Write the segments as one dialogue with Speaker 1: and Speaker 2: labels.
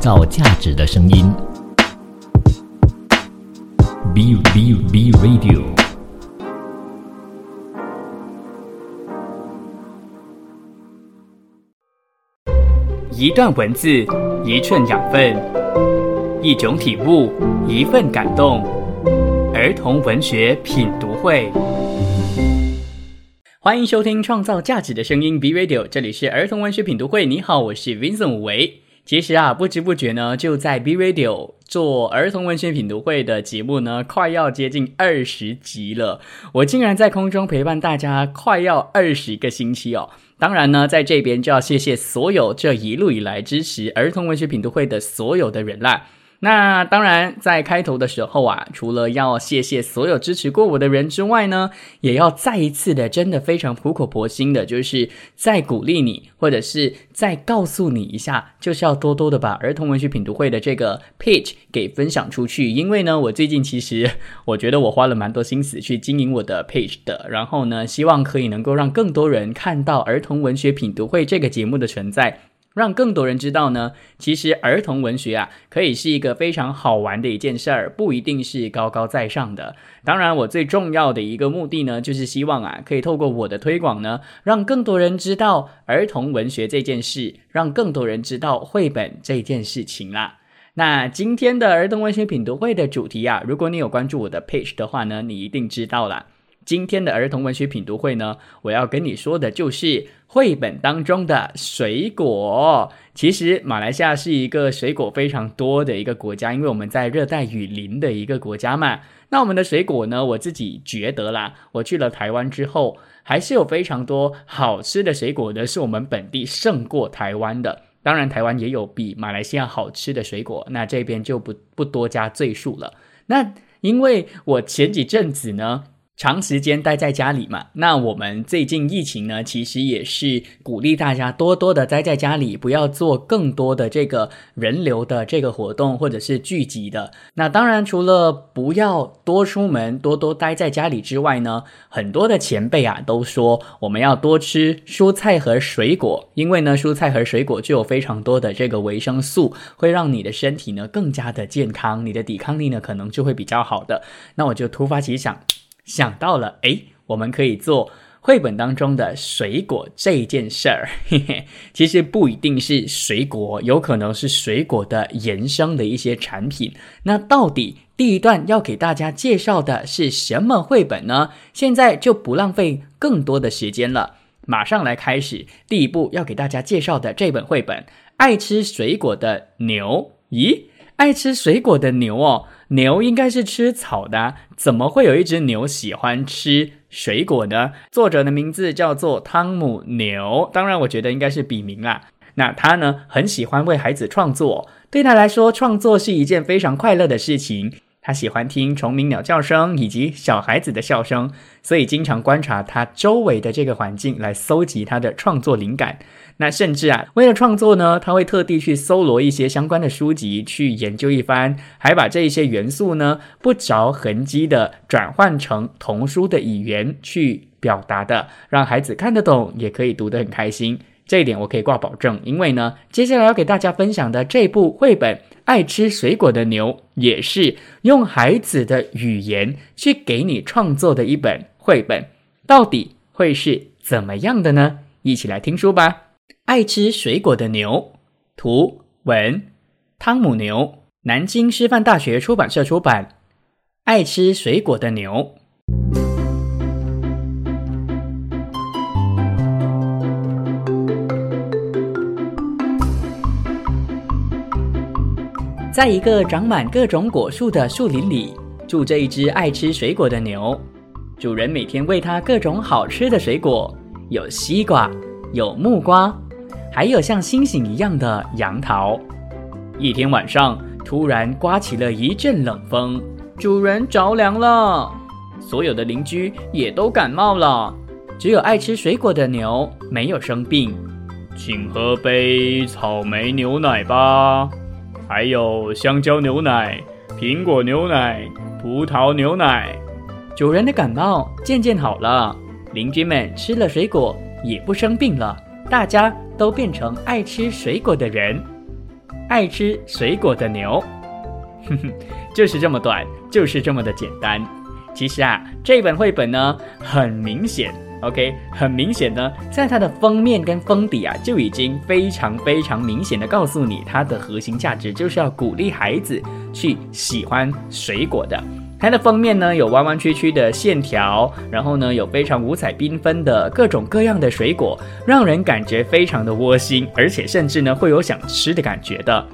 Speaker 1: 造价值的声音。B B B Radio。
Speaker 2: 一段文字，一寸养分，一种体悟，一份感动。儿童文学品读会，欢迎收听创造价值的声音 B Radio，这里是儿童文学品读会。你好，我是 Vincent 吴维。其实啊，不知不觉呢，就在 B Radio 做儿童文学品读会的节目呢，快要接近二十集了。我竟然在空中陪伴大家快要二十个星期哦。当然呢，在这边就要谢谢所有这一路以来支持儿童文学品读会的所有的人啦。那当然，在开头的时候啊，除了要谢谢所有支持过我的人之外呢，也要再一次的，真的非常苦口婆心的，就是再鼓励你，或者是再告诉你一下，就是要多多的把儿童文学品读会的这个 page 给分享出去。因为呢，我最近其实我觉得我花了蛮多心思去经营我的 page 的，然后呢，希望可以能够让更多人看到儿童文学品读会这个节目的存在。让更多人知道呢，其实儿童文学啊，可以是一个非常好玩的一件事儿，不一定是高高在上的。当然，我最重要的一个目的呢，就是希望啊，可以透过我的推广呢，让更多人知道儿童文学这件事，让更多人知道绘本这件事情啦。那今天的儿童文学品读会的主题啊，如果你有关注我的 page 的话呢，你一定知道了。今天的儿童文学品读会呢，我要跟你说的就是绘本当中的水果。其实马来西亚是一个水果非常多的一个国家，因为我们在热带雨林的一个国家嘛。那我们的水果呢，我自己觉得啦，我去了台湾之后，还是有非常多好吃的水果的，是我们本地胜过台湾的。当然，台湾也有比马来西亚好吃的水果，那这边就不不多加赘述了。那因为我前几阵子呢。长时间待在家里嘛，那我们最近疫情呢，其实也是鼓励大家多多的待在家里，不要做更多的这个人流的这个活动或者是聚集的。那当然，除了不要多出门，多多待在家里之外呢，很多的前辈啊都说我们要多吃蔬菜和水果，因为呢，蔬菜和水果具有非常多的这个维生素，会让你的身体呢更加的健康，你的抵抗力呢可能就会比较好的。那我就突发奇想。想到了，哎，我们可以做绘本当中的水果这件事儿。嘿嘿，其实不一定是水果，有可能是水果的衍生的一些产品。那到底第一段要给大家介绍的是什么绘本呢？现在就不浪费更多的时间了，马上来开始。第一步要给大家介绍的这本绘本《爱吃水果的牛》。咦，爱吃水果的牛哦。牛应该是吃草的，怎么会有一只牛喜欢吃水果呢？作者的名字叫做汤姆牛，当然我觉得应该是笔名啦。那他呢，很喜欢为孩子创作，对他来说，创作是一件非常快乐的事情。他喜欢听虫鸣、鸟叫声以及小孩子的笑声，所以经常观察他周围的这个环境来搜集他的创作灵感。那甚至啊，为了创作呢，他会特地去搜罗一些相关的书籍去研究一番，还把这一些元素呢不着痕迹的转换成童书的语言去表达的，让孩子看得懂，也可以读得很开心。这一点我可以挂保证，因为呢，接下来要给大家分享的这部绘本《爱吃水果的牛》也是用孩子的语言去给你创作的一本绘本，到底会是怎么样的呢？一起来听书吧。爱吃水果的牛，图文汤姆牛，南京师范大学出版社出版。爱吃水果的牛，在一个长满各种果树的树林里，住着一只爱吃水果的牛。主人每天喂它各种好吃的水果，有西瓜，有木瓜。还有像星星一样的杨桃。一天晚上，突然刮起了一阵冷风，主人着凉了，所有的邻居也都感冒了，只有爱吃水果的牛没有生病。请喝杯草莓牛奶吧，还有香蕉牛奶、苹果牛奶、葡萄牛奶。主人的感冒渐渐好了，邻居们吃了水果也不生病了，大家。都变成爱吃水果的人。爱吃水果的牛。哼哼，就是这么短，就是这么的简单。其实啊，这本绘本呢，很明显，OK，很明显呢，在它的封面跟封底啊，就已经非常非常明显的告诉你，它的核心价值就是要鼓励孩子去喜欢水果的。它的封面呢，有弯弯曲曲的线条，然后呢，有非常五彩缤纷的各种各样的水果，让人感觉非常的窝心，而且甚至呢，会有想吃的感觉的。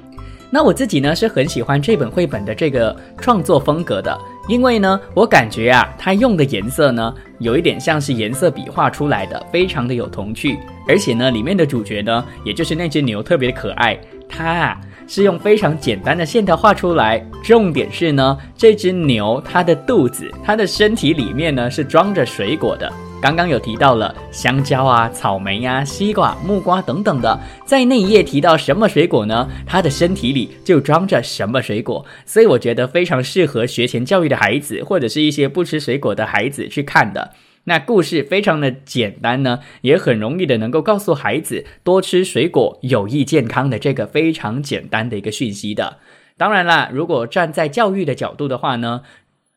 Speaker 2: 那我自己呢是很喜欢这本绘本的这个创作风格的，因为呢，我感觉啊，它用的颜色呢，有一点像是颜色笔画出来的，非常的有童趣，而且呢，里面的主角呢，也就是那只牛，特别可爱，它啊是用非常简单的线条画出来，重点是呢，这只牛它的肚子，它的身体里面呢是装着水果的。刚刚有提到了香蕉啊、草莓呀、西瓜、木瓜等等的，在那一页提到什么水果呢？它的身体里就装着什么水果，所以我觉得非常适合学前教育的孩子，或者是一些不吃水果的孩子去看的。那故事非常的简单呢，也很容易的能够告诉孩子多吃水果有益健康的这个非常简单的一个讯息的。当然啦，如果站在教育的角度的话呢？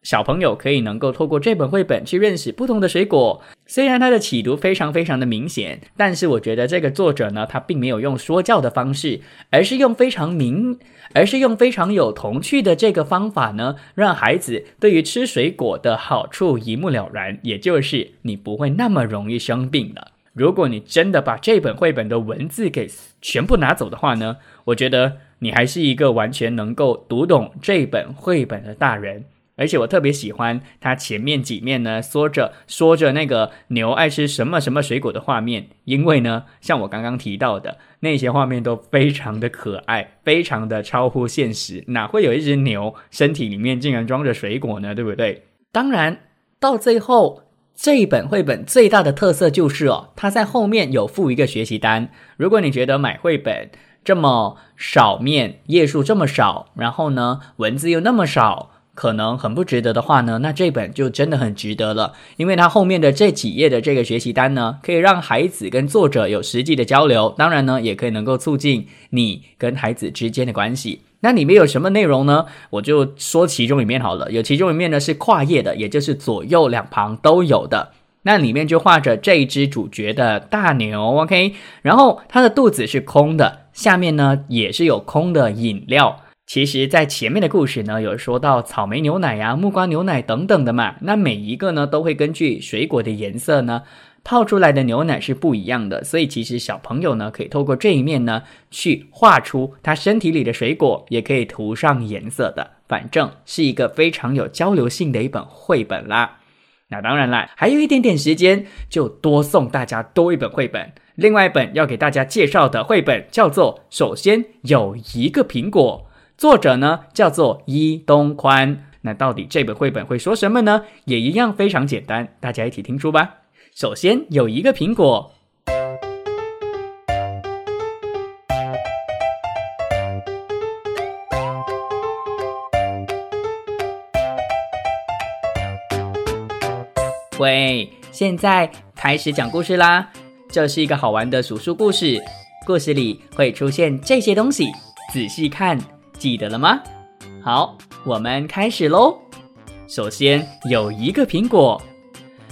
Speaker 2: 小朋友可以能够透过这本绘本去认识不同的水果。虽然它的企图非常非常的明显，但是我觉得这个作者呢，他并没有用说教的方式，而是用非常明，而是用非常有童趣的这个方法呢，让孩子对于吃水果的好处一目了然。也就是你不会那么容易生病了。如果你真的把这本绘本的文字给全部拿走的话呢，我觉得你还是一个完全能够读懂这本绘本的大人。而且我特别喜欢它前面几面呢，说着说着那个牛爱吃什么什么水果的画面，因为呢，像我刚刚提到的那些画面都非常的可爱，非常的超乎现实，哪会有一只牛身体里面竟然装着水果呢？对不对？当然，到最后这一本绘本最大的特色就是哦，它在后面有附一个学习单。如果你觉得买绘本这么少面，页数这么少，然后呢，文字又那么少。可能很不值得的话呢，那这本就真的很值得了，因为它后面的这几页的这个学习单呢，可以让孩子跟作者有实际的交流，当然呢，也可以能够促进你跟孩子之间的关系。那里面有什么内容呢？我就说其中一面好了，有其中一面呢是跨页的，也就是左右两旁都有的。那里面就画着这一只主角的大牛，OK，然后它的肚子是空的，下面呢也是有空的饮料。其实，在前面的故事呢，有说到草莓牛奶呀、木瓜牛奶等等的嘛。那每一个呢，都会根据水果的颜色呢，泡出来的牛奶是不一样的。所以，其实小朋友呢，可以透过这一面呢，去画出他身体里的水果，也可以涂上颜色的。反正是一个非常有交流性的一本绘本啦。那当然啦，还有一点点时间，就多送大家多一本绘本。另外一本要给大家介绍的绘本叫做《首先有一个苹果》。作者呢叫做伊东宽，那到底这本绘本会说什么呢？也一样非常简单，大家一起听书吧。首先有一个苹果，喂，现在开始讲故事啦。这是一个好玩的数数故事，故事里会出现这些东西，仔细看。记得了吗？好，我们开始喽。首先有一个苹果，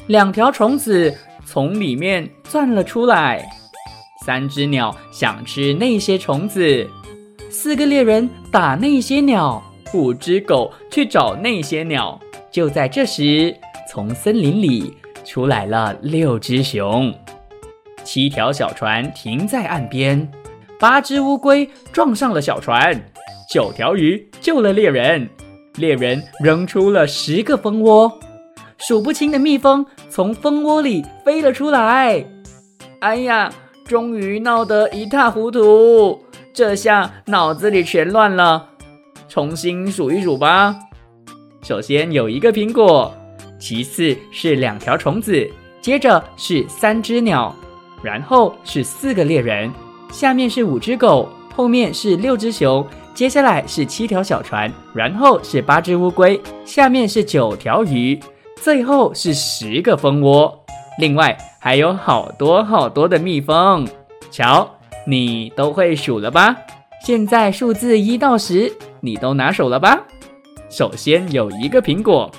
Speaker 2: 两条虫子从里面钻了出来，三只鸟想吃那些虫子，四个猎人打那些鸟，五只狗去找那些鸟。就在这时，从森林里出来了六只熊，七条小船停在岸边，八只乌龟撞上了小船。九条鱼救了猎人，猎人扔出了十个蜂窝，数不清的蜜蜂从蜂窝里飞了出来。哎呀，终于闹得一塌糊涂，这下脑子里全乱了。重新数一数吧。首先有一个苹果，其次是两条虫子，接着是三只鸟，然后是四个猎人，下面是五只狗，后面是六只熊。接下来是七条小船，然后是八只乌龟，下面是九条鱼，最后是十个蜂窝。另外还有好多好多的蜜蜂。瞧，你都会数了吧？现在数字一到十，你都拿手了吧？首先有一个苹果，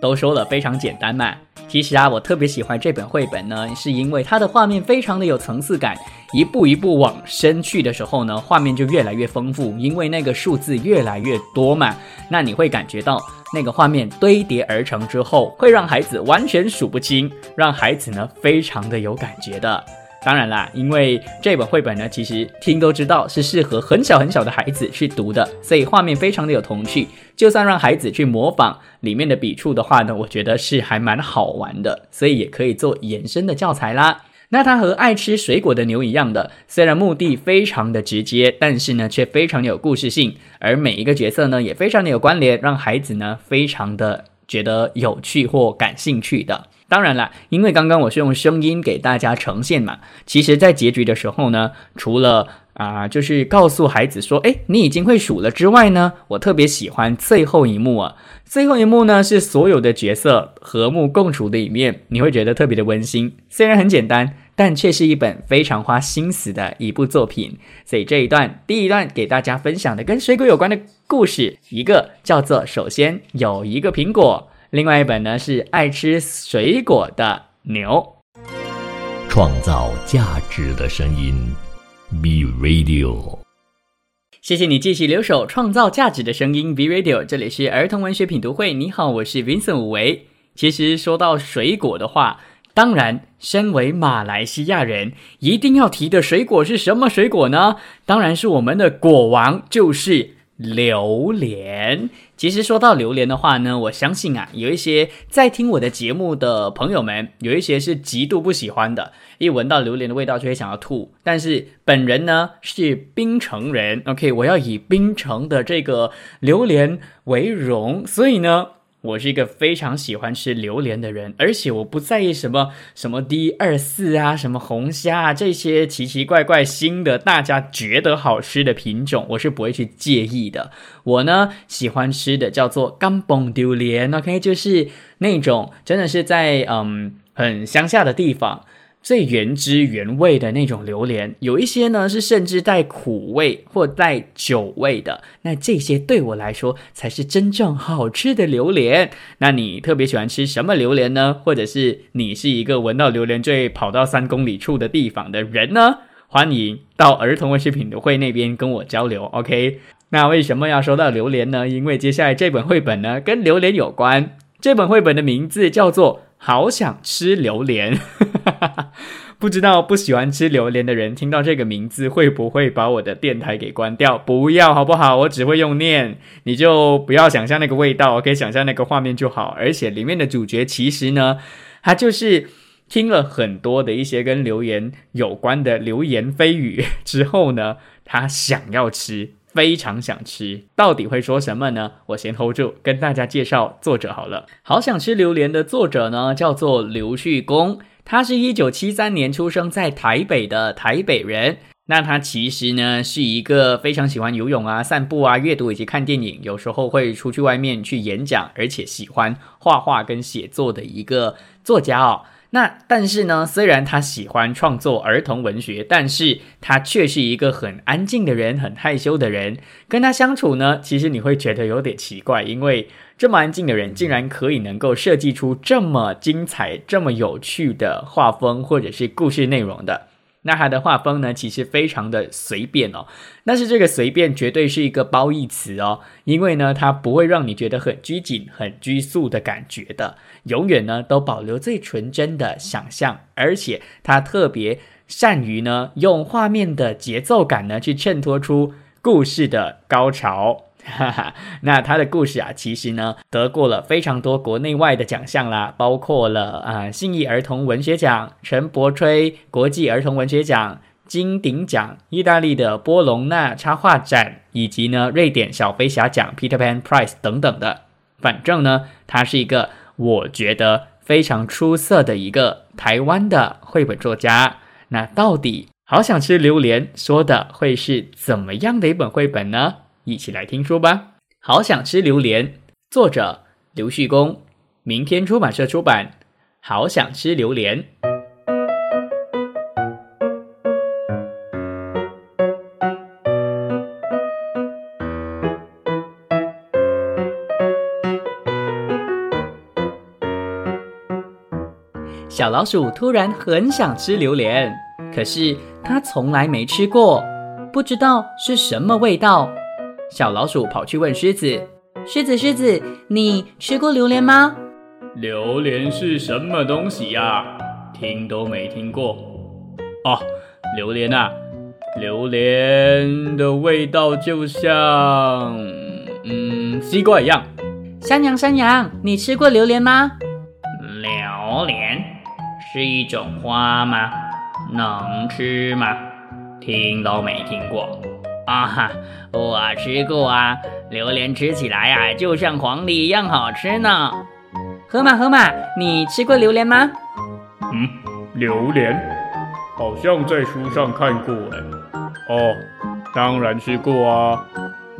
Speaker 2: 都说了非常简单嘛。其实啊，我特别喜欢这本绘本呢，是因为它的画面非常的有层次感，一步一步往深去的时候呢，画面就越来越丰富，因为那个数字越来越多嘛，那你会感觉到那个画面堆叠而成之后，会让孩子完全数不清，让孩子呢非常的有感觉的。当然啦，因为这本绘本呢，其实听都知道是适合很小很小的孩子去读的，所以画面非常的有童趣。就算让孩子去模仿里面的笔触的话呢，我觉得是还蛮好玩的，所以也可以做延伸的教材啦。那它和爱吃水果的牛一样的，虽然目的非常的直接，但是呢却非常有故事性，而每一个角色呢也非常的有关联，让孩子呢非常的觉得有趣或感兴趣的。当然了，因为刚刚我是用声音给大家呈现嘛，其实，在结局的时候呢，除了啊，就是告诉孩子说，哎，你已经会数了之外呢，我特别喜欢最后一幕啊。最后一幕呢，是所有的角色和睦共处的一面，你会觉得特别的温馨。虽然很简单，但却是一本非常花心思的一部作品。所以这一段，第一段给大家分享的跟水果有关的故事，一个叫做“首先有一个苹果”。另外一本呢是爱吃水果的牛，
Speaker 1: 创造价值的声音，B Radio。
Speaker 2: 谢谢你继续留守，创造价值的声音，B Radio。这里是儿童文学品读会，你好，我是 Vincent 武维。其实说到水果的话，当然，身为马来西亚人，一定要提的水果是什么水果呢？当然是我们的果王，就是。榴莲，其实说到榴莲的话呢，我相信啊，有一些在听我的节目的朋友们，有一些是极度不喜欢的，一闻到榴莲的味道就会想要吐。但是本人呢是槟城人，OK，我要以槟城的这个榴莲为荣，所以呢。我是一个非常喜欢吃榴莲的人，而且我不在意什么什么 D 二四啊，什么红虾啊这些奇奇怪怪新的大家觉得好吃的品种，我是不会去介意的。我呢喜欢吃的叫做干崩榴莲，OK，就是那种真的是在嗯很乡下的地方。最原汁原味的那种榴莲，有一些呢是甚至带苦味或带酒味的。那这些对我来说才是真正好吃的榴莲。那你特别喜欢吃什么榴莲呢？或者是你是一个闻到榴莲就会跑到三公里处的地方的人呢？欢迎到儿童文学品读会那边跟我交流。OK，那为什么要说到榴莲呢？因为接下来这本绘本呢跟榴莲有关。这本绘本的名字叫做。好想吃榴莲，不知道不喜欢吃榴莲的人听到这个名字会不会把我的电台给关掉？不要好不好？我只会用念，你就不要想象那个味道，我可以想象那个画面就好。而且里面的主角其实呢，他就是听了很多的一些跟留言有关的流言蜚语之后呢，他想要吃。非常想吃，到底会说什么呢？我先 hold 住，跟大家介绍作者好了。好想吃榴莲的作者呢，叫做刘旭公，他是一九七三年出生在台北的台北人。那他其实呢是一个非常喜欢游泳啊、散步啊、阅读以及看电影，有时候会出去外面去演讲，而且喜欢画画跟写作的一个作家哦。那但是呢，虽然他喜欢创作儿童文学，但是他却是一个很安静的人，很害羞的人。跟他相处呢，其实你会觉得有点奇怪，因为这么安静的人，竟然可以能够设计出这么精彩、这么有趣的画风或者是故事内容的。那他的画风呢，其实非常的随便哦。但是这个随便绝对是一个褒义词哦，因为呢，它不会让你觉得很拘谨、很拘束的感觉的，永远呢都保留最纯真的想象，而且他特别善于呢用画面的节奏感呢去衬托出故事的高潮。哈哈，那他的故事啊，其实呢得过了非常多国内外的奖项啦，包括了啊信义儿童文学奖、陈伯吹国际儿童文学奖、金鼎奖、意大利的波隆纳插画展，以及呢瑞典小飞侠奖 Peter Pan Prize 等等的。反正呢，他是一个我觉得非常出色的一个台湾的绘本作家。那到底好想吃榴莲说的会是怎么样的一本绘本呢？一起来听说吧。好想吃榴莲作者刘旭公。明天出版社出版好想吃榴莲。小老鼠突然很想吃榴莲可是它从来没吃过不知道是什么味道。小老鼠跑去问狮子：“
Speaker 3: 狮子，狮子，你吃过榴莲吗？”“
Speaker 4: 榴莲是什么东西呀？听都没听过。”“哦，榴莲啊，榴莲的味道就像……嗯，西瓜一样。”“
Speaker 3: 山羊，山羊，你吃过榴莲吗？”“
Speaker 5: 榴莲是一种花吗？能吃吗？听都没听过。”啊哈，我吃过啊，榴莲吃起来呀，就像黄梨一样好吃呢。
Speaker 3: 河马，河马，你吃过榴莲吗？
Speaker 4: 嗯，榴莲，好像在书上看过哎。哦，当然吃过啊。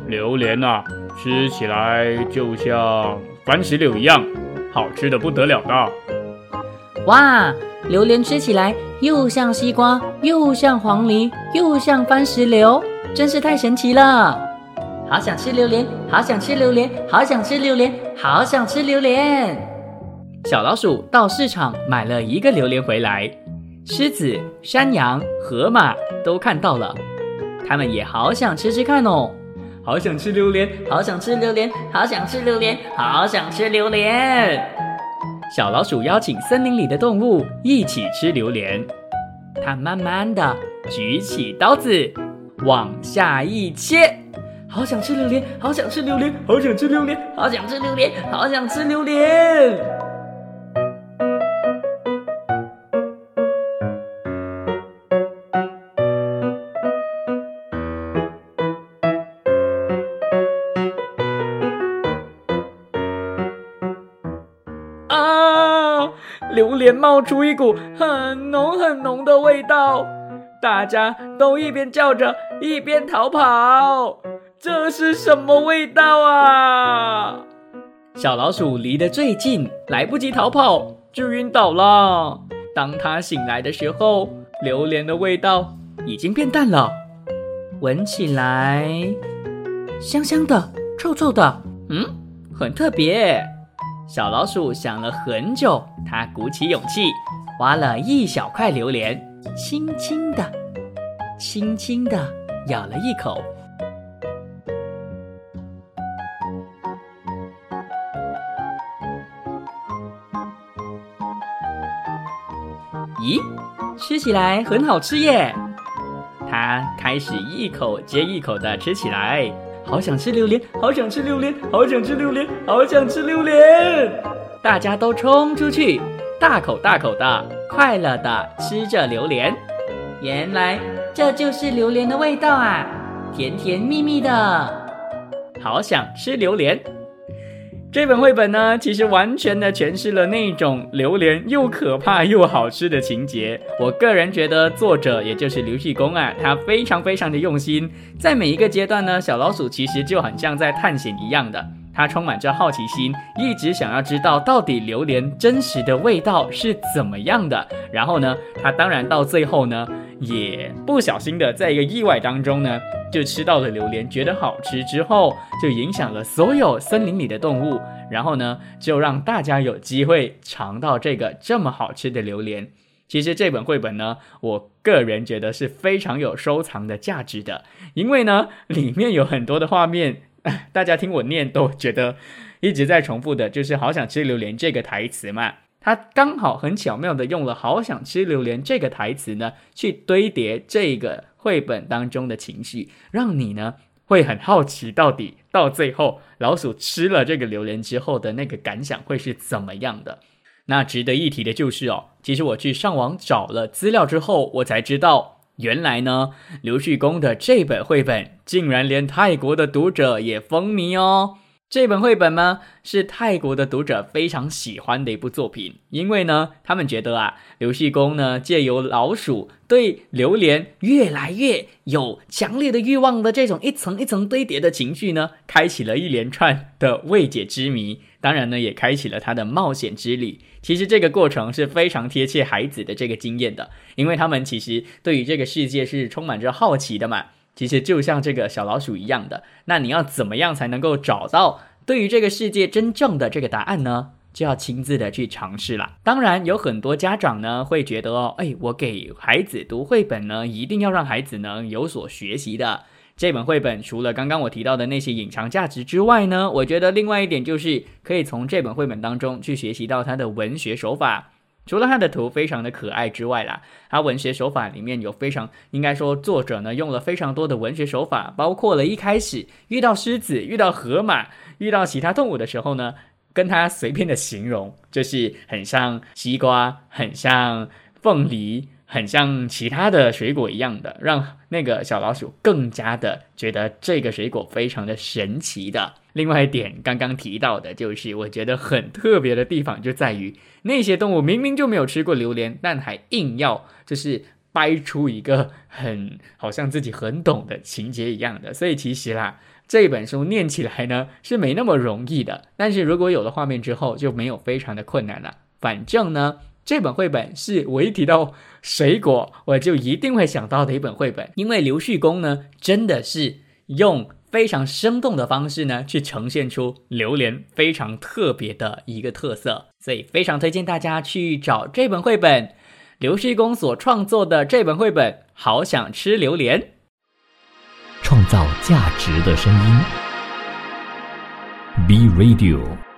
Speaker 4: 榴莲啊，吃起来就像番石榴一样，好吃的不得了的。
Speaker 3: 哇，榴莲吃起来又像西瓜，又像黄梨，又像番石榴。真是太神奇了！好想吃榴莲，好想吃榴莲，好想吃榴莲，好想吃榴莲。
Speaker 2: 小老鼠到市场买了一个榴莲回来，狮子、山羊、河马都看到了，他们也好想吃吃看哦。
Speaker 3: 好想吃榴莲，好想吃榴莲，好想吃榴莲，好想吃榴莲。
Speaker 2: 小老鼠邀请森林里的动物一起吃榴莲，它慢慢的举起刀子。往下一切，
Speaker 3: 好想吃榴莲，好想吃榴莲，好想吃榴莲，好想吃榴莲，好想吃榴莲。啊！榴莲冒出一股很浓很浓的味道。大家都一边叫着，一边逃跑。这是什么味道啊？
Speaker 2: 小老鼠离得最近，来不及逃跑就晕倒了。当它醒来的时候，榴莲的味道已经变淡了，闻起来香香的、臭臭的，嗯，很特别。小老鼠想了很久，它鼓起勇气，挖了一小块榴莲。轻轻的，轻轻的咬了一口。咦，吃起来很好吃耶！他开始一口接一口的吃起来，好想吃榴莲，好想吃榴莲，好想吃榴莲，好想吃榴莲！大家都冲出去，大口大口的。快乐的吃着榴莲，
Speaker 3: 原来这就是榴莲的味道啊，甜甜蜜蜜的，
Speaker 2: 好想吃榴莲。这本绘本呢，其实完全的诠释了那种榴莲又可怕又好吃的情节。我个人觉得，作者也就是刘旭公啊，他非常非常的用心，在每一个阶段呢，小老鼠其实就很像在探险一样的。他充满着好奇心，一直想要知道到底榴莲真实的味道是怎么样的。然后呢，他当然到最后呢，也不小心的在一个意外当中呢，就吃到了榴莲，觉得好吃之后，就影响了所有森林里的动物。然后呢，就让大家有机会尝到这个这么好吃的榴莲。其实这本绘本呢，我个人觉得是非常有收藏的价值的，因为呢，里面有很多的画面。大家听我念都觉得一直在重复的，就是“好想吃榴莲”这个台词嘛。他刚好很巧妙的用了“好想吃榴莲”这个台词呢，去堆叠这个绘本当中的情绪，让你呢会很好奇，到底到最后老鼠吃了这个榴莲之后的那个感想会是怎么样的。那值得一提的就是哦，其实我去上网找了资料之后，我才知道。原来呢，刘旭公的这本绘本竟然连泰国的读者也风靡哦。这本绘本呢，是泰国的读者非常喜欢的一部作品，因为呢，他们觉得啊，刘旭公呢借由老鼠对榴莲越来越有强烈的欲望的这种一层一层堆叠的情绪呢，开启了一连串的未解之谜。当然呢，也开启了他的冒险之旅。其实这个过程是非常贴切孩子的这个经验的，因为他们其实对于这个世界是充满着好奇的嘛。其实就像这个小老鼠一样的，那你要怎么样才能够找到对于这个世界真正的这个答案呢？就要亲自的去尝试啦。当然，有很多家长呢会觉得哦，哎，我给孩子读绘本呢，一定要让孩子呢有所学习的。这本绘本除了刚刚我提到的那些隐藏价值之外呢，我觉得另外一点就是可以从这本绘本当中去学习到它的文学手法。除了它的图非常的可爱之外啦，它文学手法里面有非常应该说作者呢用了非常多的文学手法，包括了一开始遇到狮子、遇到河马、遇到其他动物的时候呢，跟它随便的形容，就是很像西瓜，很像凤梨。很像其他的水果一样的，让那个小老鼠更加的觉得这个水果非常的神奇的。另外一点，刚刚提到的就是我觉得很特别的地方，就在于那些动物明明就没有吃过榴莲，但还硬要就是掰出一个很好像自己很懂的情节一样的。所以其实啦，这本书念起来呢是没那么容易的，但是如果有了画面之后，就没有非常的困难了。反正呢。这本绘本是我一提到水果，我就一定会想到的一本绘本，因为刘旭公呢，真的是用非常生动的方式呢，去呈现出榴莲非常特别的一个特色，所以非常推荐大家去找这本绘本，刘旭公所创作的这本绘本《好想吃榴莲》，
Speaker 1: 创造价值的声音，Be Radio。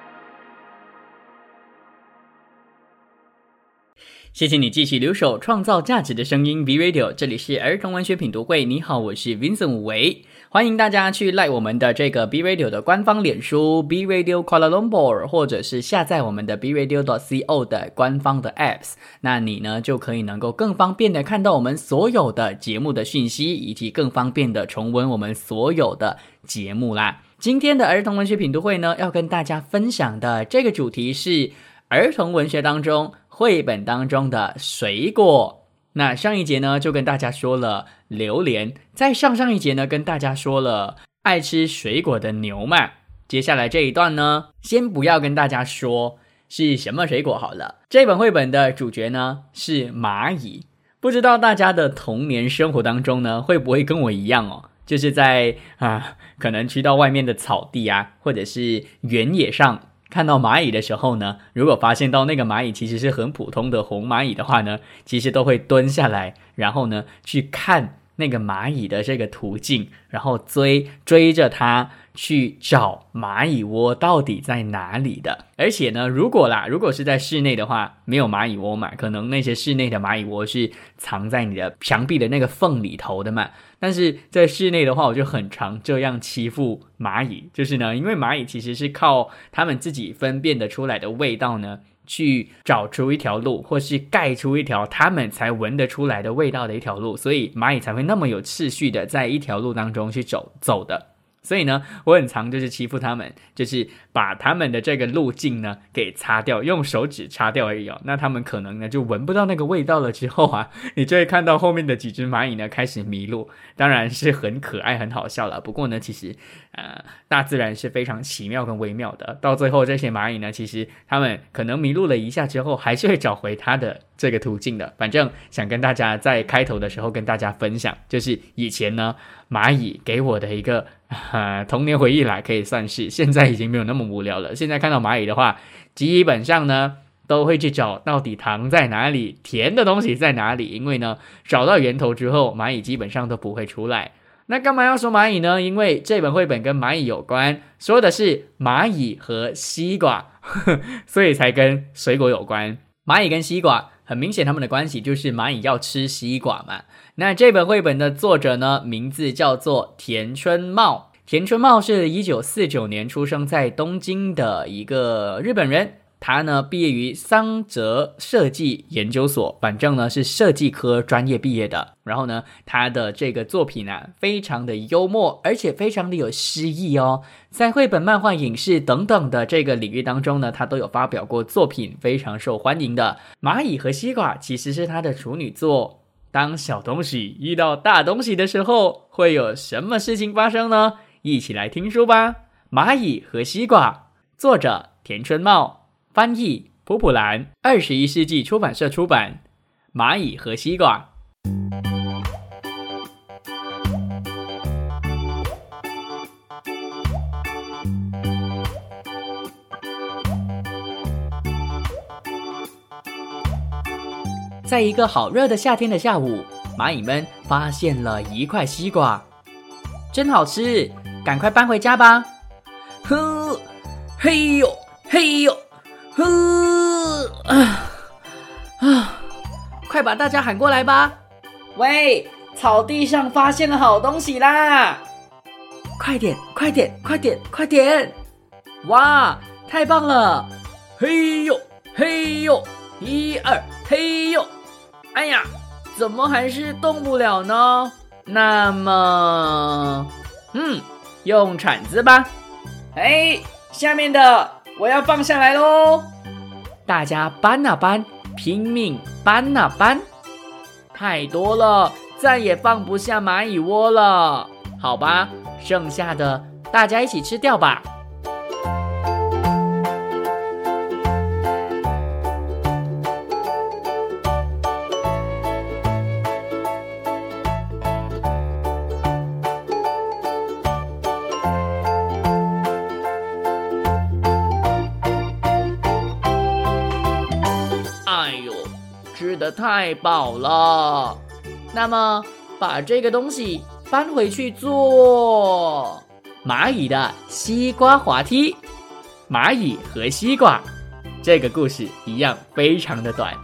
Speaker 2: 谢谢你继续留守创造价值的声音 B Radio，这里是儿童文学品读会。你好，我是 Vincent 维，欢迎大家去赖我们的这个 B Radio 的官方脸书 B Radio Kuala Lumpur，或者是下载我们的 B Radio dot co 的官方的 apps，那你呢就可以能够更方便的看到我们所有的节目的讯息，以及更方便的重温我们所有的节目啦。今天的儿童文学品读会呢，要跟大家分享的这个主题是儿童文学当中。绘本当中的水果，那上一节呢就跟大家说了榴莲，在上上一节呢跟大家说了爱吃水果的牛嘛。接下来这一段呢，先不要跟大家说是什么水果好了。这本绘本的主角呢是蚂蚁，不知道大家的童年生活当中呢会不会跟我一样哦，就是在啊可能去到外面的草地啊，或者是原野上。看到蚂蚁的时候呢，如果发现到那个蚂蚁其实是很普通的红蚂蚁的话呢，其实都会蹲下来，然后呢去看那个蚂蚁的这个途径，然后追追着它。去找蚂蚁窝到底在哪里的？而且呢，如果啦，如果是在室内的话，没有蚂蚁窝嘛，可能那些室内的蚂蚁窝是藏在你的墙壁的那个缝里头的嘛。但是在室内的话，我就很常这样欺负蚂蚁，就是呢，因为蚂蚁其实是靠它们自己分辨得出来的味道呢，去找出一条路，或是盖出一条它们才闻得出来的味道的一条路，所以蚂蚁才会那么有秩序的在一条路当中去走走的。所以呢，我很常就是欺负他们，就是把他们的这个路径呢给擦掉，用手指擦掉而已哦。那他们可能呢就闻不到那个味道了。之后啊，你就会看到后面的几只蚂蚁呢开始迷路，当然是很可爱、很好笑了。不过呢，其实呃，大自然是非常奇妙跟微妙的。到最后，这些蚂蚁呢，其实他们可能迷路了一下之后，还是会找回它的这个途径的。反正想跟大家在开头的时候跟大家分享，就是以前呢。蚂蚁给我的一个 童年回忆来，可以算是现在已经没有那么无聊了。现在看到蚂蚁的话，基本上呢都会去找到底糖在哪里，甜的东西在哪里。因为呢找到源头之后，蚂蚁基本上都不会出来。那干嘛要说蚂蚁呢？因为这本绘本跟蚂蚁有关，说的是蚂蚁和西瓜，呵 所以才跟水果有关。蚂蚁跟西瓜很明显，他们的关系就是蚂蚁要吃西瓜嘛。那这本绘本的作者呢，名字叫做田春茂。田春茂是一九四九年出生在东京的一个日本人。他呢，毕业于桑泽设计研究所，反正呢是设计科专业毕业的。然后呢，他的这个作品呢，非常的幽默，而且非常的有诗意哦。在绘本、漫画、影视等等的这个领域当中呢，他都有发表过作品，非常受欢迎的。蚂蚁和西瓜其实是他的处女作。当小东西遇到大东西的时候，会有什么事情发生呢？一起来听书吧。蚂蚁和西瓜，作者田春茂，翻译普普兰，二十一世纪出版社出版，《蚂蚁和西瓜》。在一个好热的夏天的下午，蚂蚁们发现了一块西瓜，真好吃，赶快搬回家吧！呵，嘿呦，嘿呦。呵，啊啊！快把大家喊过来吧！喂，草地上发现了好东西啦！快点，快点，快点，快点！哇，太棒了！嘿呦，嘿呦，一二，嘿呦！哎呀，怎么还是动不了呢？那么，嗯，用铲子吧。哎，下面的我要放下来喽！大家搬啊搬，拼命搬啊搬，太多了，再也放不下蚂蚁窝了。好吧。剩下的大家一起吃掉吧。太饱了。那么，把这个东西。搬回去做蚂蚁的西瓜滑梯。蚂蚁和西瓜这个故事一样非常的短。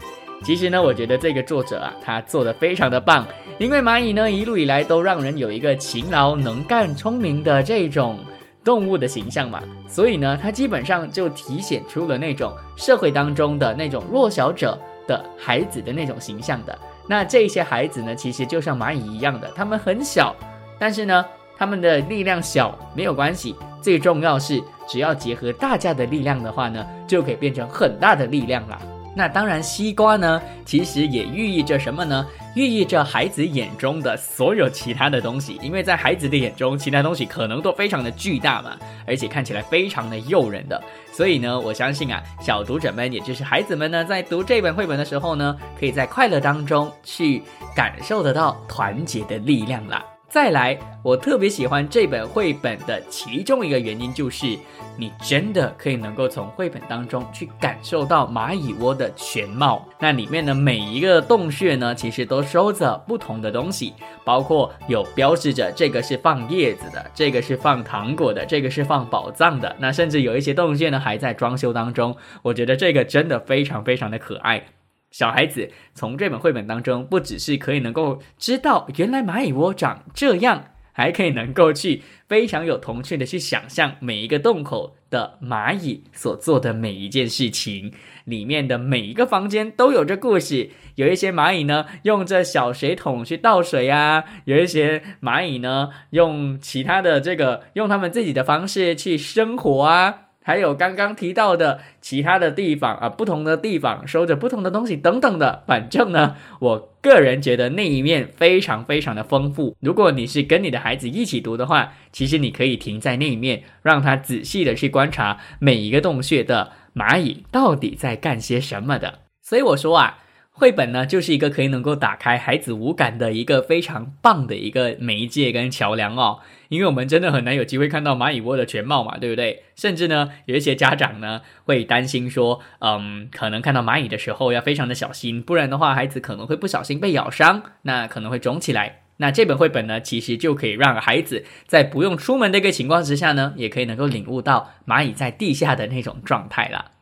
Speaker 2: 其实呢，我觉得这个作者啊，他做的非常的棒。因为蚂蚁呢，一路以来都让人有一个勤劳、能干、聪明的这种动物的形象嘛，所以呢，他基本上就体现出了那种社会当中的那种弱小者的孩子的那种形象的。那这些孩子呢，其实就像蚂蚁一样的，他们很小，但是呢，他们的力量小没有关系，最重要是只要结合大家的力量的话呢，就可以变成很大的力量了。那当然，西瓜呢，其实也寓意着什么呢？寓意着孩子眼中的所有其他的东西，因为在孩子的眼中，其他东西可能都非常的巨大嘛，而且看起来非常的诱人的。所以呢，我相信啊，小读者们，也就是孩子们呢，在读这本绘本的时候呢，可以在快乐当中去感受得到团结的力量啦。再来，我特别喜欢这本绘本的其中一个原因，就是你真的可以能够从绘本当中去感受到蚂蚁窝的全貌。那里面的每一个洞穴呢，其实都收着不同的东西，包括有标志着这个是放叶子的，这个是放糖果的，这个是放宝藏的。那甚至有一些洞穴呢还在装修当中，我觉得这个真的非常非常的可爱。小孩子从这本绘本当中，不只是可以能够知道原来蚂蚁窝长这样，还可以能够去非常有童趣的去想象每一个洞口的蚂蚁所做的每一件事情，里面的每一个房间都有着故事。有一些蚂蚁呢，用这小水桶去倒水啊；有一些蚂蚁呢，用其他的这个用他们自己的方式去生活啊。还有刚刚提到的其他的地方啊，不同的地方收着不同的东西等等的，反正呢，我个人觉得那一面非常非常的丰富。如果你是跟你的孩子一起读的话，其实你可以停在那一面，让他仔细的去观察每一个洞穴的蚂蚁到底在干些什么的。所以我说啊。绘本呢，就是一个可以能够打开孩子五感的一个非常棒的一个媒介跟桥梁哦。因为我们真的很难有机会看到蚂蚁窝的全貌嘛，对不对？甚至呢，有一些家长呢会担心说，嗯，可能看到蚂蚁的时候要非常的小心，不然的话，孩子可能会不小心被咬伤，那可能会肿起来。那这本绘本呢，其实就可以让孩子在不用出门的一个情况之下呢，也可以能够领悟到蚂蚁在地下的那种状态了。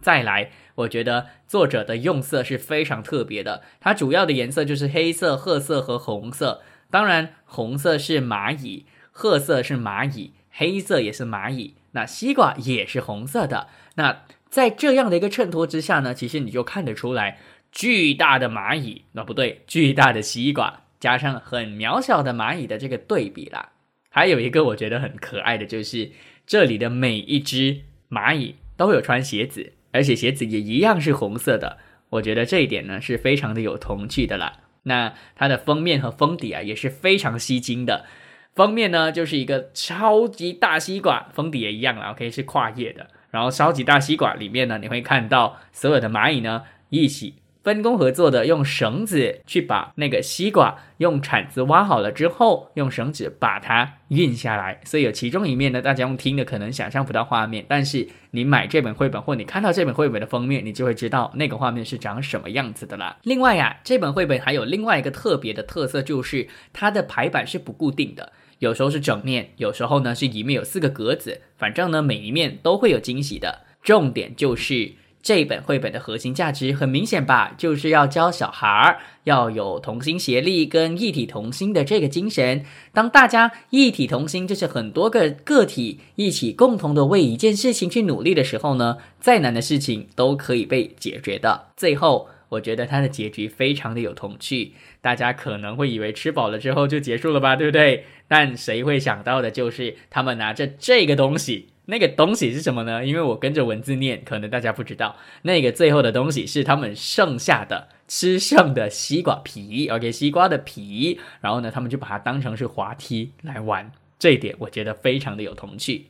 Speaker 2: 再来。我觉得作者的用色是非常特别的，它主要的颜色就是黑色、褐色和红色。当然，红色是蚂蚁，褐色是蚂蚁，黑色也是蚂蚁。那西瓜也是红色的。那在这样的一个衬托之下呢，其实你就看得出来，巨大的蚂蚁，那不对，巨大的西瓜加上很渺小的蚂蚁的这个对比啦。还有一个我觉得很可爱的就是，这里的每一只蚂蚁都有穿鞋子。而且鞋子也一样是红色的，我觉得这一点呢是非常的有童趣的啦。那它的封面和封底啊也是非常吸睛的。封面呢就是一个超级大西瓜，封底也一样了，OK 是跨页的。然后超级大西瓜里面呢，你会看到所有的蚂蚁呢一起分工合作的用绳子去把那个西瓜用铲子挖好了之后，用绳子把它运下来。所以有其中一面呢，大家用听的可能想象不到画面，但是你买这本绘本或你看到这本绘本的封面，你就会知道那个画面是长什么样子的啦。另外呀，这本绘本还有另外一个特别的特色，就是它的排版是不固定的，有时候是整面，有时候呢是一面有四个格子，反正呢每一面都会有惊喜的。重点就是。这本绘本的核心价值很明显吧，就是要教小孩儿要有同心协力跟一体同心的这个精神。当大家一体同心，就是很多个个体一起共同的为一件事情去努力的时候呢，再难的事情都可以被解决的。最后，我觉得它的结局非常的有童趣。大家可能会以为吃饱了之后就结束了吧，对不对？但谁会想到的就是他们拿着这个东西。那个东西是什么呢？因为我跟着文字念，可能大家不知道。那个最后的东西是他们剩下的吃剩的西瓜皮，OK，西瓜的皮。然后呢，他们就把它当成是滑梯来玩。这一点我觉得非常的有童趣。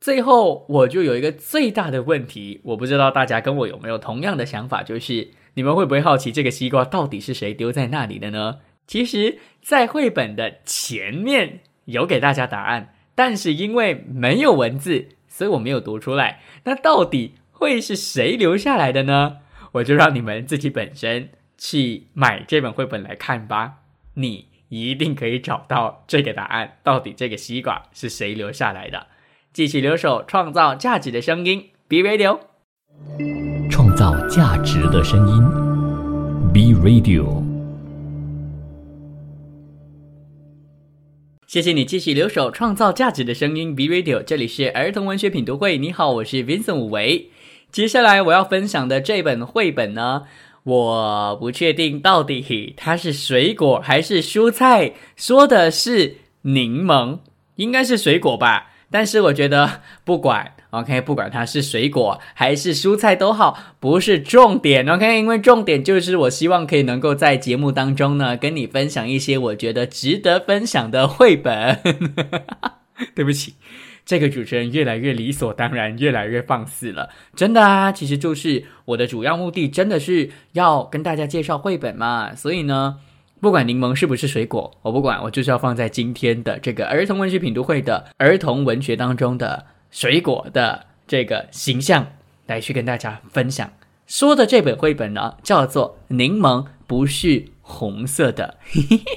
Speaker 2: 最后，我就有一个最大的问题，我不知道大家跟我有没有同样的想法，就是你们会不会好奇这个西瓜到底是谁丢在那里的呢？其实，在绘本的前面有给大家答案，但是因为没有文字。所以我没有读出来，那到底会是谁留下来的呢？我就让你们自己本身去买这本绘本来看吧，你一定可以找到这个答案。到底这个西瓜是谁留下来的？继续留守创造价值的声音，Be Radio，
Speaker 1: 创造价值的声音，Be Radio。
Speaker 2: 谢谢你继续留守创造价值的声音，B Radio，这里是儿童文学品读会。你好，我是 Vincent 武维。接下来我要分享的这本绘本呢，我不确定到底它是水果还是蔬菜，说的是柠檬，应该是水果吧。但是我觉得不管，OK，不管它是水果还是蔬菜都好，不是重点，OK，因为重点就是我希望可以能够在节目当中呢，跟你分享一些我觉得值得分享的绘本。对不起，这个主持人越来越理所当然，越来越放肆了。真的啊，其实就是我的主要目的，真的是要跟大家介绍绘本嘛，所以呢。不管柠檬是不是水果，我不管，我就是要放在今天的这个儿童文学品读会的儿童文学当中的水果的这个形象来去跟大家分享。说的这本绘本呢，叫做《柠檬不是红色的》。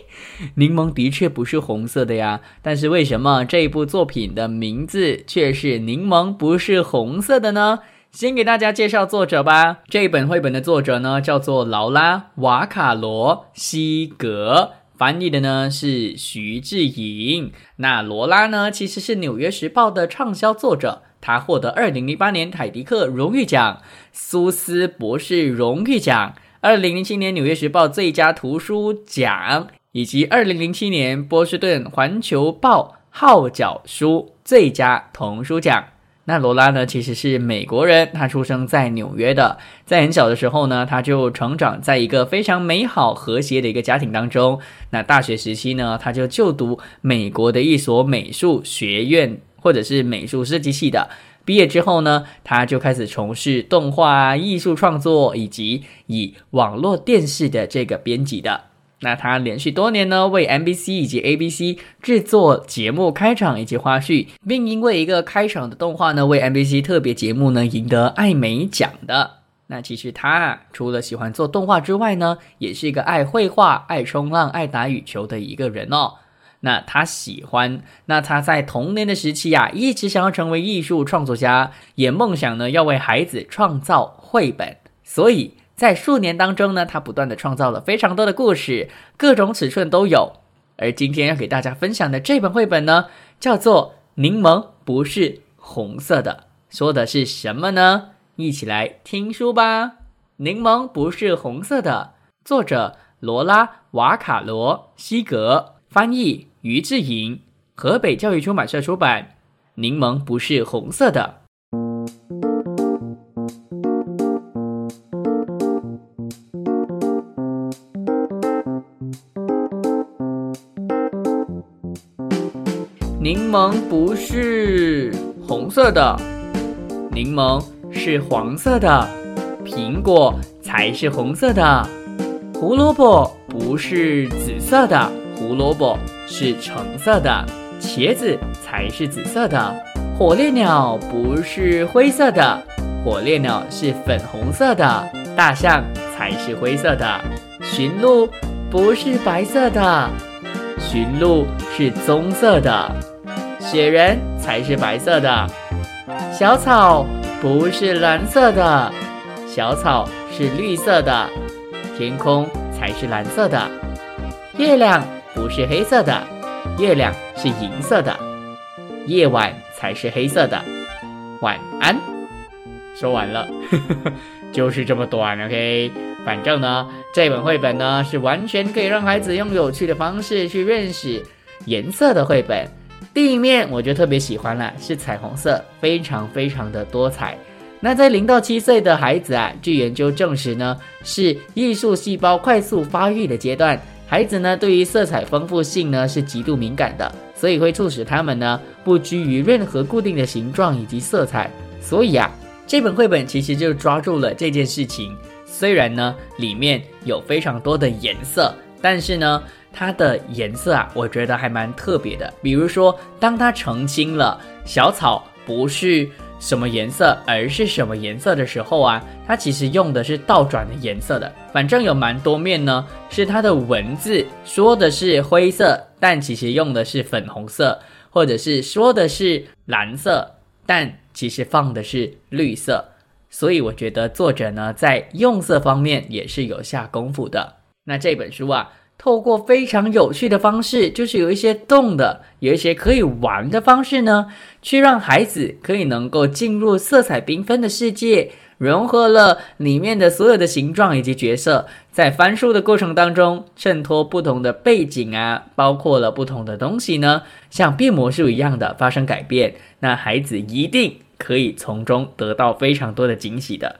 Speaker 2: 柠檬的确不是红色的呀，但是为什么这部作品的名字却是《柠檬不是红色的》呢？先给大家介绍作者吧。这一本绘本的作者呢，叫做劳拉·瓦卡罗西格，翻译的呢是徐志颖。那罗拉呢，其实是《纽约时报》的畅销作者，他获得二零零八年凯迪克荣誉奖、苏斯博士荣誉奖、二零零七年《纽约时报》最佳图书奖，以及二零零七年波士顿环球报号角书最佳童书奖。那罗拉呢，其实是美国人，她出生在纽约的。在很小的时候呢，她就成长在一个非常美好和谐的一个家庭当中。那大学时期呢，她就就读美国的一所美术学院，或者是美术设计系的。毕业之后呢，她就开始从事动画艺术创作，以及以网络电视的这个编辑的。那他连续多年呢，为 NBC 以及 ABC 制作节目开场以及花絮，并因为一个开场的动画呢，为 NBC 特别节目呢赢得艾美奖的。那其实他啊，除了喜欢做动画之外呢，也是一个爱绘画、爱冲浪、爱打羽球的一个人哦。那他喜欢，那他在童年的时期呀，一直想要成为艺术创作家，也梦想呢要为孩子创造绘本，所以。在数年当中呢，他不断的创造了非常多的故事，各种尺寸都有。而今天要给大家分享的这本绘本呢，叫做《柠檬不是红色的》，说的是什么呢？一起来听书吧。《柠檬不是红色的》，作者罗拉·瓦卡罗西格，翻译于志颖，河北教育出版社出版。《柠檬不是红色的》。柠檬不是红色的，柠檬是黄色的。苹果才是红色的。胡萝卜不是紫色的，胡萝卜是橙色的。茄子才是紫色的。火烈鸟不是灰色的，火烈鸟是粉红色的。大象才是灰色的。驯鹿不是白色的，驯鹿是棕色的。雪人才是白色的。小草不是蓝色的，小草是绿色的。天空才是蓝色的。月亮不是黑色的，月亮是银色的。夜晚才是黑色的。晚安。说完了，就是这么短，OK。反正呢，这本绘本呢是完全可以让孩子用有趣的方式去认识颜色的绘本。第一面我就特别喜欢了，是彩虹色，非常非常的多彩。那在零到七岁的孩子啊，据研究证实呢，是艺术细胞快速发育的阶段，孩子呢对于色彩丰富性呢是极度敏感的，所以会促使他们呢不拘于任何固定的形状以及色彩。所以啊，这本绘本其实就抓住了这件事情。虽然呢里面有非常多的颜色，但是呢。它的颜色啊，我觉得还蛮特别的。比如说，当它澄清了小草不是什么颜色，而是什么颜色的时候啊，它其实用的是倒转的颜色的。反正有蛮多面呢，是它的文字说的是灰色，但其实用的是粉红色，或者是说的是蓝色，但其实放的是绿色。所以我觉得作者呢，在用色方面也是有下功夫的。那这本书啊。透过非常有趣的方式，就是有一些动的，有一些可以玩的方式呢，去让孩子可以能够进入色彩缤纷的世界，融合了里面的所有的形状以及角色，在翻书的过程当中，衬托不同的背景啊，包括了不同的东西呢，像变魔术一样的发生改变，那孩子一定可以从中得到非常多的惊喜的。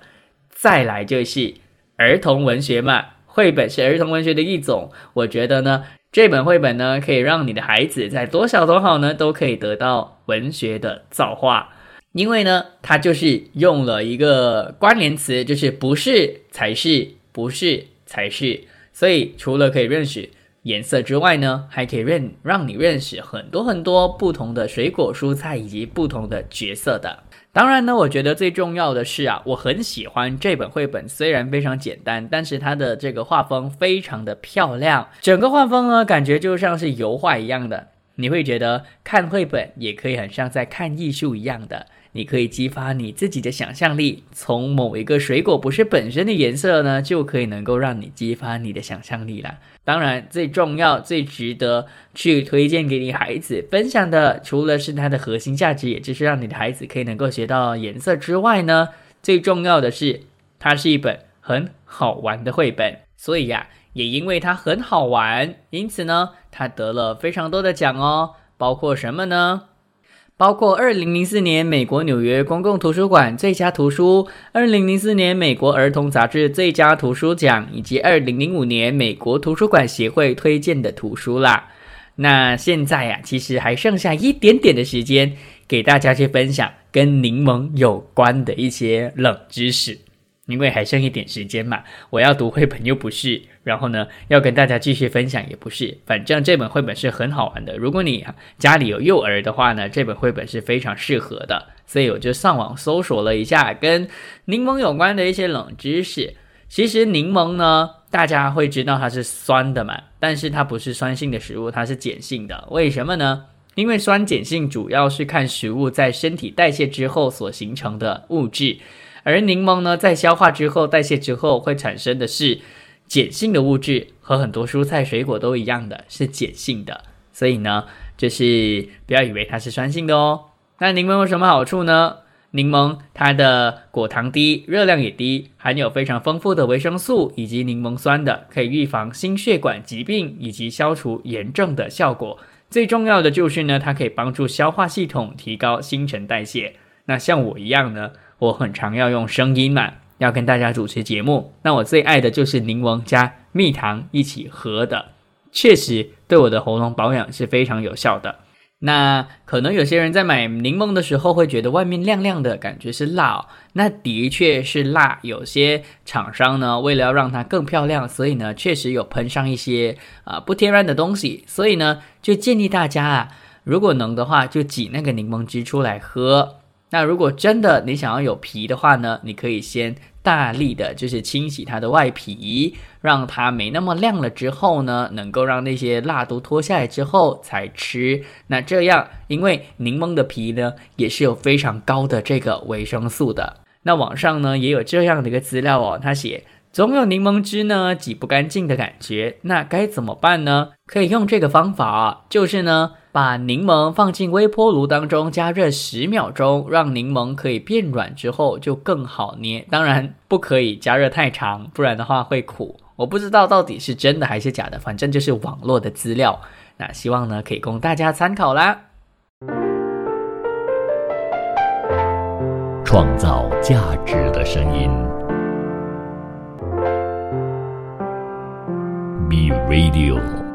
Speaker 2: 再来就是儿童文学嘛。绘本是儿童文学的一种，我觉得呢，这本绘本呢，可以让你的孩子在多小多好呢，都可以得到文学的造化，因为呢，它就是用了一个关联词，就是不是才是，不是才是，所以除了可以认识颜色之外呢，还可以认让你认识很多很多不同的水果、蔬菜以及不同的角色的。当然呢，我觉得最重要的是啊，我很喜欢这本绘本，虽然非常简单，但是它的这个画风非常的漂亮，整个画风呢，感觉就像是油画一样的，你会觉得看绘本也可以很像在看艺术一样的。你可以激发你自己的想象力，从某一个水果不是本身的颜色呢，就可以能够让你激发你的想象力了。当然，最重要、最值得去推荐给你孩子分享的，除了是它的核心价值，也就是让你的孩子可以能够学到颜色之外呢，最重要的是，它是一本很好玩的绘本。所以呀，也因为它很好玩，因此呢，它得了非常多的奖哦，包括什么呢？包括二零零四年美国纽约公共图书馆最佳图书，二零零四年美国儿童杂志最佳图书奖，以及二零零五年美国图书馆协会推荐的图书啦。那现在呀，其实还剩下一点点的时间，给大家去分享跟柠檬有关的一些冷知识。因为还剩一点时间嘛，我要读绘本又不是，然后呢，要跟大家继续分享也不是，反正这本绘本是很好玩的。如果你家里有幼儿的话呢，这本绘本是非常适合的。所以我就上网搜索了一下跟柠檬有关的一些冷知识。其实柠檬呢，大家会知道它是酸的嘛，但是它不是酸性的食物，它是碱性的。为什么呢？因为酸碱性主要是看食物在身体代谢之后所形成的物质。而柠檬呢，在消化之后、代谢之后，会产生的是碱性的物质，和很多蔬菜水果都一样的是碱性的。所以呢，就是不要以为它是酸性的哦。那柠檬有什么好处呢？柠檬它的果糖低，热量也低，含有非常丰富的维生素以及柠檬酸的，可以预防心血管疾病以及消除炎症的效果。最重要的就是呢，它可以帮助消化系统提高新陈代谢。那像我一样呢？我很常要用声音嘛，要跟大家主持节目。那我最爱的就是柠檬加蜜糖一起喝的，确实对我的喉咙保养是非常有效的。那可能有些人在买柠檬的时候会觉得外面亮亮的感觉是辣，哦，那的确是辣。有些厂商呢，为了要让它更漂亮，所以呢，确实有喷上一些啊不天然的东西。所以呢，就建议大家啊，如果能的话，就挤那个柠檬汁出来喝。那如果真的你想要有皮的话呢，你可以先。大力的就是清洗它的外皮，让它没那么亮了之后呢，能够让那些蜡都脱下来之后才吃。那这样，因为柠檬的皮呢也是有非常高的这个维生素的。那网上呢也有这样的一个资料哦，他写。总有柠檬汁呢挤不干净的感觉，那该怎么办呢？可以用这个方法，就是呢把柠檬放进微波炉当中加热十秒钟，让柠檬可以变软之后就更好捏。当然不可以加热太长，不然的话会苦。我不知道到底是真的还是假的，反正就是网络的资料。那希望呢可以供大家参考啦。
Speaker 1: 创造价值的声音。，Be Radio